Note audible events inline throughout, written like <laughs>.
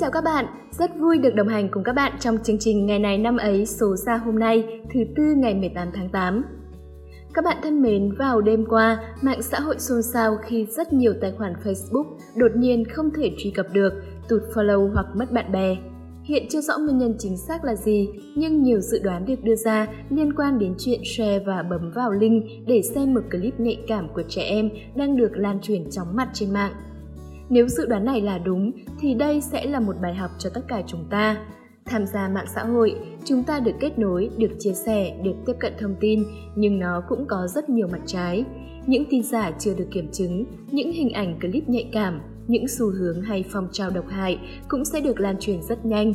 chào các bạn, rất vui được đồng hành cùng các bạn trong chương trình Ngày này năm ấy số ra hôm nay, thứ tư ngày 18 tháng 8. Các bạn thân mến, vào đêm qua, mạng xã hội xôn xao khi rất nhiều tài khoản Facebook đột nhiên không thể truy cập được, tụt follow hoặc mất bạn bè. Hiện chưa rõ nguyên nhân chính xác là gì, nhưng nhiều dự đoán được đưa ra liên quan đến chuyện share và bấm vào link để xem một clip nhạy cảm của trẻ em đang được lan truyền chóng mặt trên mạng. Nếu dự đoán này là đúng thì đây sẽ là một bài học cho tất cả chúng ta. Tham gia mạng xã hội, chúng ta được kết nối, được chia sẻ, được tiếp cận thông tin, nhưng nó cũng có rất nhiều mặt trái. Những tin giả chưa được kiểm chứng, những hình ảnh clip nhạy cảm, những xu hướng hay phong trào độc hại cũng sẽ được lan truyền rất nhanh.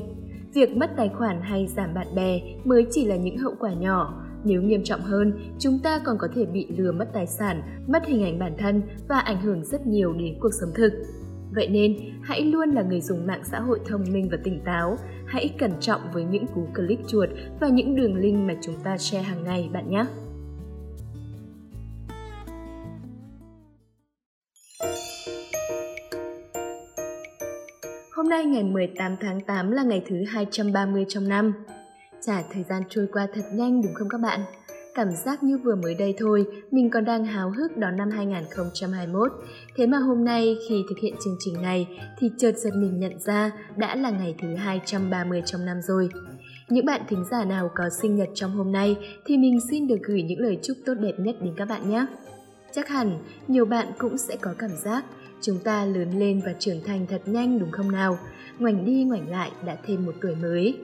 Việc mất tài khoản hay giảm bạn bè mới chỉ là những hậu quả nhỏ, nếu nghiêm trọng hơn, chúng ta còn có thể bị lừa mất tài sản, mất hình ảnh bản thân và ảnh hưởng rất nhiều đến cuộc sống thực. Vậy nên, hãy luôn là người dùng mạng xã hội thông minh và tỉnh táo. Hãy cẩn trọng với những cú click chuột và những đường link mà chúng ta share hàng ngày bạn nhé. Hôm nay ngày 18 tháng 8 là ngày thứ 230 trong năm. Chả thời gian trôi qua thật nhanh đúng không các bạn? Cảm giác như vừa mới đây thôi, mình còn đang háo hức đón năm 2021. Thế mà hôm nay khi thực hiện chương trình này thì chợt giật mình nhận ra đã là ngày thứ 230 trong năm rồi. Những bạn thính giả nào có sinh nhật trong hôm nay thì mình xin được gửi những lời chúc tốt đẹp nhất đến các bạn nhé. Chắc hẳn nhiều bạn cũng sẽ có cảm giác chúng ta lớn lên và trưởng thành thật nhanh đúng không nào? Ngoảnh đi ngoảnh lại đã thêm một tuổi mới.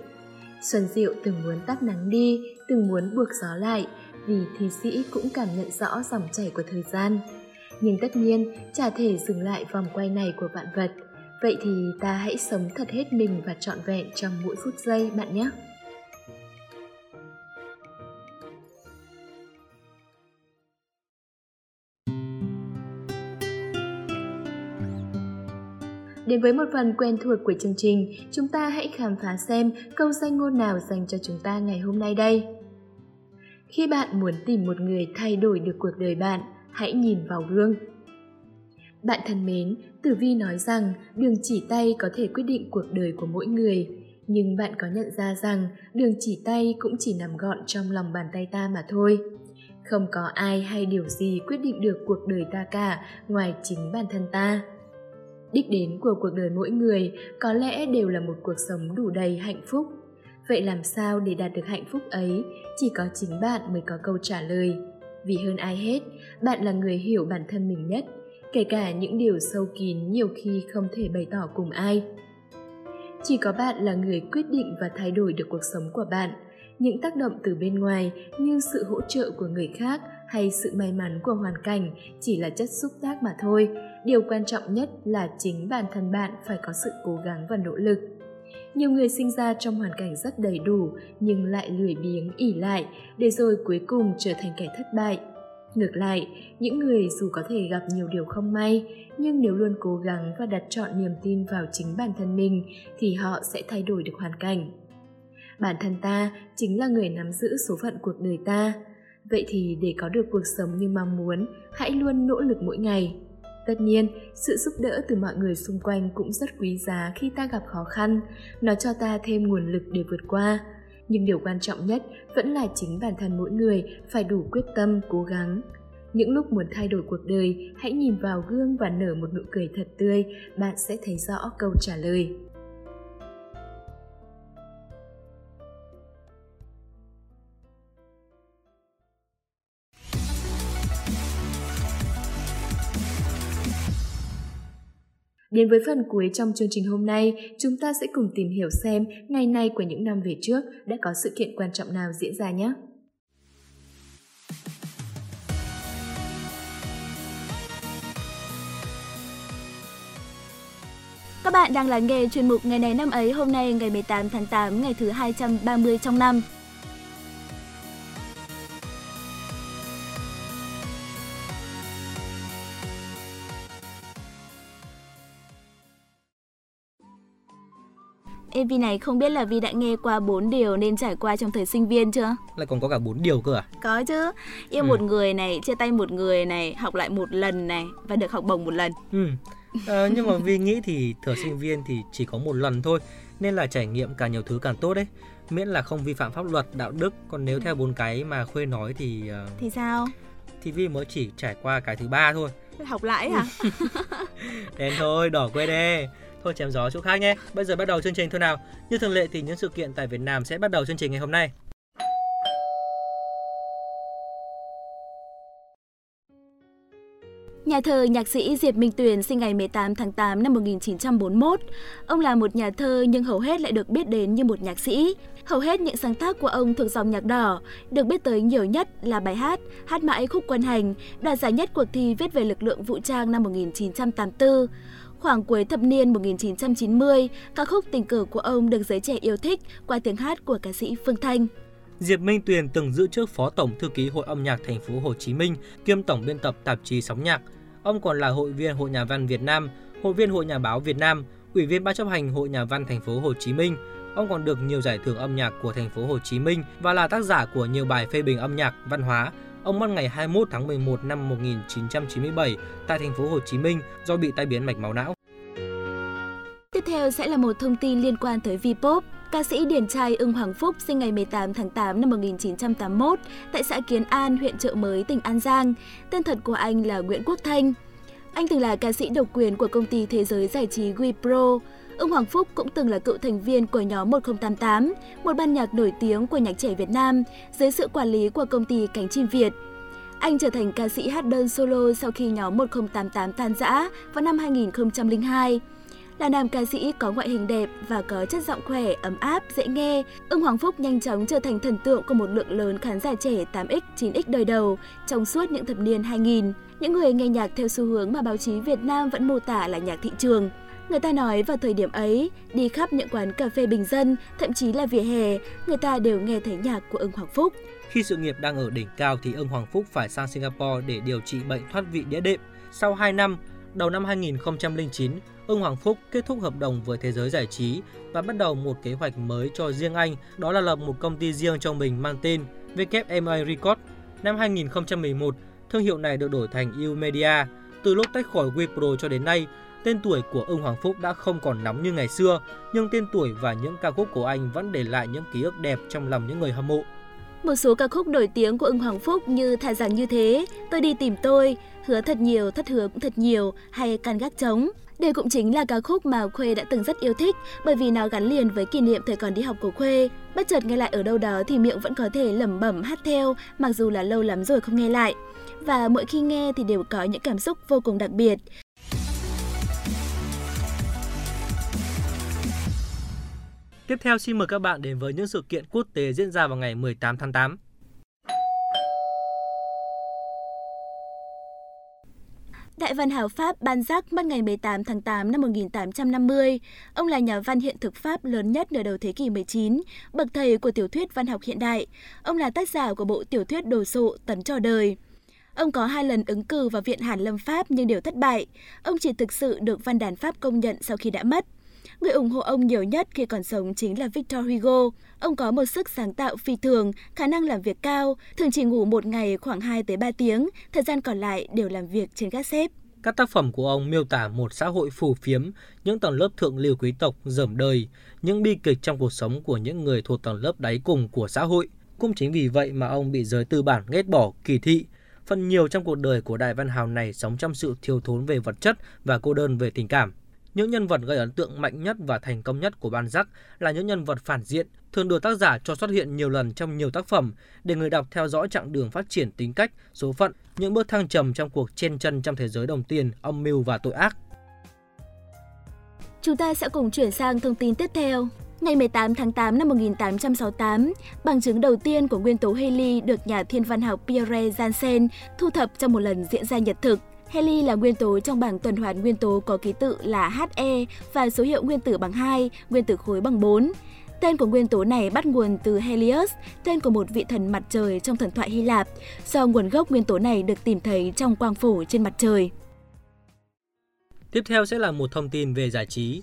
Xuân Diệu từng muốn tắt nắng đi, từng muốn buộc gió lại, vì thi sĩ cũng cảm nhận rõ dòng chảy của thời gian. Nhưng tất nhiên, chả thể dừng lại vòng quay này của vạn vật. Vậy thì ta hãy sống thật hết mình và trọn vẹn trong mỗi phút giây bạn nhé. Đến với một phần quen thuộc của chương trình, chúng ta hãy khám phá xem câu danh ngôn nào dành cho chúng ta ngày hôm nay đây. Khi bạn muốn tìm một người thay đổi được cuộc đời bạn, hãy nhìn vào gương. Bạn thân mến, Tử Vi nói rằng đường chỉ tay có thể quyết định cuộc đời của mỗi người, nhưng bạn có nhận ra rằng đường chỉ tay cũng chỉ nằm gọn trong lòng bàn tay ta mà thôi. Không có ai hay điều gì quyết định được cuộc đời ta cả ngoài chính bản thân ta. Đích đến của cuộc đời mỗi người có lẽ đều là một cuộc sống đủ đầy hạnh phúc. Vậy làm sao để đạt được hạnh phúc ấy? Chỉ có chính bạn mới có câu trả lời. Vì hơn ai hết, bạn là người hiểu bản thân mình nhất, kể cả những điều sâu kín nhiều khi không thể bày tỏ cùng ai. Chỉ có bạn là người quyết định và thay đổi được cuộc sống của bạn. Những tác động từ bên ngoài như sự hỗ trợ của người khác hay sự may mắn của hoàn cảnh chỉ là chất xúc tác mà thôi. Điều quan trọng nhất là chính bản thân bạn phải có sự cố gắng và nỗ lực. Nhiều người sinh ra trong hoàn cảnh rất đầy đủ nhưng lại lười biếng ỉ lại để rồi cuối cùng trở thành kẻ thất bại. Ngược lại, những người dù có thể gặp nhiều điều không may, nhưng nếu luôn cố gắng và đặt chọn niềm tin vào chính bản thân mình thì họ sẽ thay đổi được hoàn cảnh. Bản thân ta chính là người nắm giữ số phận cuộc đời ta. Vậy thì để có được cuộc sống như mong muốn, hãy luôn nỗ lực mỗi ngày. Tất nhiên, sự giúp đỡ từ mọi người xung quanh cũng rất quý giá khi ta gặp khó khăn, nó cho ta thêm nguồn lực để vượt qua. Nhưng điều quan trọng nhất vẫn là chính bản thân mỗi người phải đủ quyết tâm, cố gắng. Những lúc muốn thay đổi cuộc đời, hãy nhìn vào gương và nở một nụ cười thật tươi, bạn sẽ thấy rõ câu trả lời. Đến với phần cuối trong chương trình hôm nay, chúng ta sẽ cùng tìm hiểu xem ngày nay của những năm về trước đã có sự kiện quan trọng nào diễn ra nhé. Các bạn đang lắng nghe chuyên mục Ngày này năm ấy hôm nay ngày 18 tháng 8 ngày thứ 230 trong năm. Ê Vi này không biết là Vi đã nghe qua bốn điều nên trải qua trong thời sinh viên chưa? Lại còn có cả bốn điều cơ à? Có chứ. Yêu ừ. một người này, chia tay một người này, học lại một lần này và được học bổng một lần. Ừ. À, nhưng mà Vi nghĩ thì thời sinh viên thì chỉ có một lần thôi nên là trải nghiệm càng nhiều thứ càng tốt đấy miễn là không vi phạm pháp luật đạo đức còn nếu theo bốn cái mà khuê nói thì uh, thì sao thì vi mới chỉ trải qua cái thứ ba thôi học lại hả <laughs> đen thôi đỏ quê đê thôi chém gió chỗ khác nhé bây giờ bắt đầu chương trình thôi nào như thường lệ thì những sự kiện tại việt nam sẽ bắt đầu chương trình ngày hôm nay Nhà thơ nhạc sĩ Diệp Minh Tuyền sinh ngày 18 tháng 8 năm 1941. Ông là một nhà thơ nhưng hầu hết lại được biết đến như một nhạc sĩ. Hầu hết những sáng tác của ông thuộc dòng nhạc đỏ, được biết tới nhiều nhất là bài hát Hát mãi khúc quân hành, đoạt giải nhất cuộc thi viết về lực lượng vũ trang năm 1984. Khoảng cuối thập niên 1990, ca khúc tình cờ của ông được giới trẻ yêu thích qua tiếng hát của ca sĩ Phương Thanh. Diệp Minh Tuyền từng giữ chức Phó Tổng Thư ký Hội âm nhạc thành phố Hồ Chí Minh, kiêm Tổng biên tập tạp chí Sóng nhạc. Ông còn là hội viên Hội Nhà văn Việt Nam, hội viên Hội Nhà báo Việt Nam, ủy viên ban chấp hành Hội Nhà văn thành phố Hồ Chí Minh. Ông còn được nhiều giải thưởng âm nhạc của thành phố Hồ Chí Minh và là tác giả của nhiều bài phê bình âm nhạc, văn hóa. Ông mất ngày 21 tháng 11 năm 1997 tại thành phố Hồ Chí Minh do bị tai biến mạch máu não. Tiếp theo sẽ là một thông tin liên quan tới Vpop. Ca sĩ điển trai Ưng Hoàng Phúc sinh ngày 18 tháng 8 năm 1981 tại xã Kiến An, huyện Trợ Mới, tỉnh An Giang. Tên thật của anh là Nguyễn Quốc Thanh. Anh từng là ca sĩ độc quyền của công ty thế giới giải trí WePro. Ông Hoàng Phúc cũng từng là cựu thành viên của nhóm 1088, một ban nhạc nổi tiếng của nhạc trẻ Việt Nam dưới sự quản lý của công ty Cánh Chim Việt. Anh trở thành ca sĩ hát đơn solo sau khi nhóm 1088 tan rã vào năm 2002 là nam ca sĩ có ngoại hình đẹp và có chất giọng khỏe, ấm áp, dễ nghe. Ưng Hoàng Phúc nhanh chóng trở thành thần tượng của một lượng lớn khán giả trẻ 8X, 9X đời đầu trong suốt những thập niên 2000. Những người nghe nhạc theo xu hướng mà báo chí Việt Nam vẫn mô tả là nhạc thị trường. Người ta nói vào thời điểm ấy, đi khắp những quán cà phê bình dân, thậm chí là vỉa hè, người ta đều nghe thấy nhạc của ông Hoàng Phúc. Khi sự nghiệp đang ở đỉnh cao thì ông Hoàng Phúc phải sang Singapore để điều trị bệnh thoát vị đĩa đệm. Sau 2 năm, đầu năm 2009, ông Hoàng Phúc kết thúc hợp đồng với thế giới giải trí và bắt đầu một kế hoạch mới cho riêng anh, đó là lập một công ty riêng cho mình mang tên WMA Record. Năm 2011, thương hiệu này được đổi thành U Media. Từ lúc tách khỏi WePro cho đến nay, tên tuổi của Ưng Hoàng Phúc đã không còn nóng như ngày xưa, nhưng tên tuổi và những ca khúc của anh vẫn để lại những ký ức đẹp trong lòng những người hâm mộ. Một số ca khúc nổi tiếng của Ưng Hoàng Phúc như Thà rằng như thế, Tôi đi tìm tôi, Hứa thật nhiều, thất hứa cũng thật nhiều hay Can gác trống. Đây cũng chính là ca khúc mà Khuê đã từng rất yêu thích bởi vì nó gắn liền với kỷ niệm thời còn đi học của Khuê. Bất chợt nghe lại ở đâu đó thì miệng vẫn có thể lẩm bẩm hát theo mặc dù là lâu lắm rồi không nghe lại. Và mỗi khi nghe thì đều có những cảm xúc vô cùng đặc biệt. Tiếp theo xin mời các bạn đến với những sự kiện quốc tế diễn ra vào ngày 18 tháng 8. Đại văn hào Pháp Ban Jacques mất ngày 18 tháng 8 năm 1850. Ông là nhà văn hiện thực Pháp lớn nhất nửa đầu thế kỷ 19, bậc thầy của tiểu thuyết văn học hiện đại. Ông là tác giả của bộ tiểu thuyết đồ sộ Tấn trò đời. Ông có hai lần ứng cử vào Viện Hàn Lâm Pháp nhưng đều thất bại. Ông chỉ thực sự được văn đàn Pháp công nhận sau khi đã mất. Người ủng hộ ông nhiều nhất khi còn sống chính là Victor Hugo. Ông có một sức sáng tạo phi thường, khả năng làm việc cao, thường chỉ ngủ một ngày khoảng 2 tới 3 tiếng, thời gian còn lại đều làm việc trên các xếp. Các tác phẩm của ông miêu tả một xã hội phù phiếm, những tầng lớp thượng lưu quý tộc dởm đời, những bi kịch trong cuộc sống của những người thuộc tầng lớp đáy cùng của xã hội. Cũng chính vì vậy mà ông bị giới tư bản ghét bỏ, kỳ thị. Phần nhiều trong cuộc đời của đại văn hào này sống trong sự thiếu thốn về vật chất và cô đơn về tình cảm. Những nhân vật gây ấn tượng mạnh nhất và thành công nhất của ban giác là những nhân vật phản diện, thường được tác giả cho xuất hiện nhiều lần trong nhiều tác phẩm để người đọc theo dõi chặng đường phát triển tính cách, số phận, những bước thăng trầm trong cuộc chen chân trong thế giới đồng tiền, âm mưu và tội ác. Chúng ta sẽ cùng chuyển sang thông tin tiếp theo. Ngày 18 tháng 8 năm 1868, bằng chứng đầu tiên của nguyên tố heli được nhà thiên văn học Pierre Janssen thu thập trong một lần diễn ra nhật thực. Heli là nguyên tố trong bảng tuần hoàn nguyên tố có ký tự là He và số hiệu nguyên tử bằng 2, nguyên tử khối bằng 4. Tên của nguyên tố này bắt nguồn từ Helios, tên của một vị thần mặt trời trong thần thoại Hy Lạp, do nguồn gốc nguyên tố này được tìm thấy trong quang phổ trên mặt trời. Tiếp theo sẽ là một thông tin về giải trí.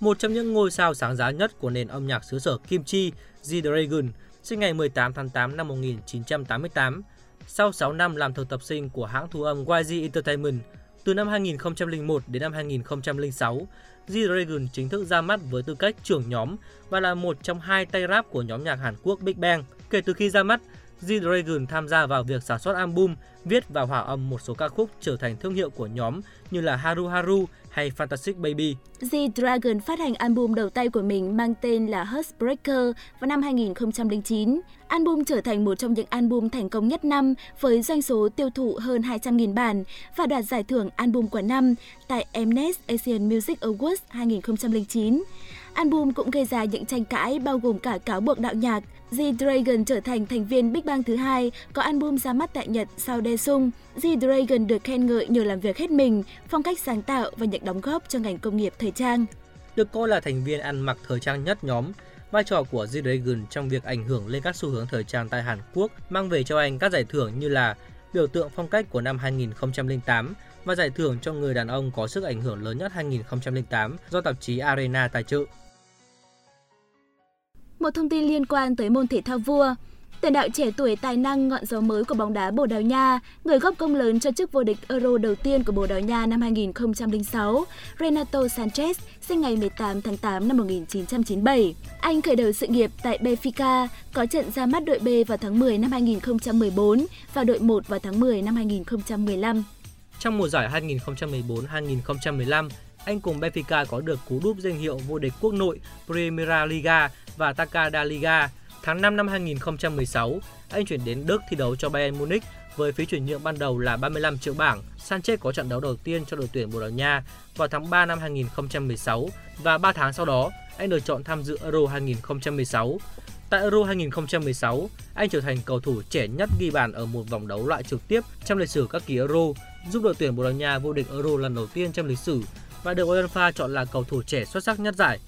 Một trong những ngôi sao sáng giá nhất của nền âm nhạc xứ sở Kim Chi, The Dragon, sinh ngày 18 tháng 8 năm 1988, sau 6 năm làm thực tập sinh của hãng thu âm YG Entertainment, Từ năm 2001 đến năm 2006, G-Dragon chính thức ra mắt với tư cách trưởng nhóm và là một trong hai tay rap của nhóm nhạc Hàn Quốc Big Bang. Kể từ khi ra mắt, G-Dragon tham gia vào việc sản xuất album, viết và hòa âm một số ca khúc trở thành thương hiệu của nhóm như là Haru Haru hay Fantastic Baby. G-Dragon phát hành album đầu tay của mình mang tên là Heartbreaker vào năm 2009. Album trở thành một trong những album thành công nhất năm với doanh số tiêu thụ hơn 200.000 bản và đoạt giải thưởng album của năm tại Mnet Asian Music Awards 2009. Album cũng gây ra những tranh cãi bao gồm cả cáo buộc đạo nhạc. G-Dragon trở thành thành viên Big Bang thứ hai có album ra mắt tại Nhật sau Daesung. G-Dragon được khen ngợi nhờ làm việc hết mình, phong cách sáng tạo và những đóng góp cho ngành công nghiệp thời trang. Được coi là thành viên ăn mặc thời trang nhất nhóm, vai trò của G-Dragon trong việc ảnh hưởng lên các xu hướng thời trang tại Hàn Quốc mang về cho anh các giải thưởng như là biểu tượng phong cách của năm 2008 và giải thưởng cho người đàn ông có sức ảnh hưởng lớn nhất 2008 do tạp chí Arena tài trợ. Một thông tin liên quan tới môn thể thao vua. Tiền đạo trẻ tuổi tài năng ngọn gió mới của bóng đá Bồ Đào Nha, người góp công lớn cho chức vô địch Euro đầu tiên của Bồ Đào Nha năm 2006, Renato Sanchez, sinh ngày 18 tháng 8 năm 1997. Anh khởi đầu sự nghiệp tại Benfica, có trận ra mắt đội B vào tháng 10 năm 2014 và đội 1 vào tháng 10 năm 2015. Trong mùa giải 2014-2015, anh cùng Benfica có được cú đúp danh hiệu vô địch quốc nội Primera Liga và Takada Liga. Tháng 5 năm 2016, anh chuyển đến Đức thi đấu cho Bayern Munich với phí chuyển nhượng ban đầu là 35 triệu bảng. Sanchez có trận đấu đầu tiên cho đội tuyển Bồ Đào Nha vào tháng 3 năm 2016 và 3 tháng sau đó, anh được chọn tham dự Euro 2016. Tại Euro 2016, anh trở thành cầu thủ trẻ nhất ghi bàn ở một vòng đấu loại trực tiếp trong lịch sử các kỳ Euro, giúp đội tuyển Bồ Đào Nha vô địch Euro lần đầu tiên trong lịch sử và được UEFA chọn là cầu thủ trẻ xuất sắc nhất giải.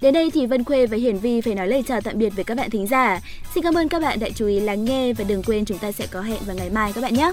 Đến đây thì Vân Khuê và Hiển Vi phải nói lời chào tạm biệt với các bạn thính giả. Xin cảm ơn các bạn đã chú ý lắng nghe và đừng quên chúng ta sẽ có hẹn vào ngày mai các bạn nhé.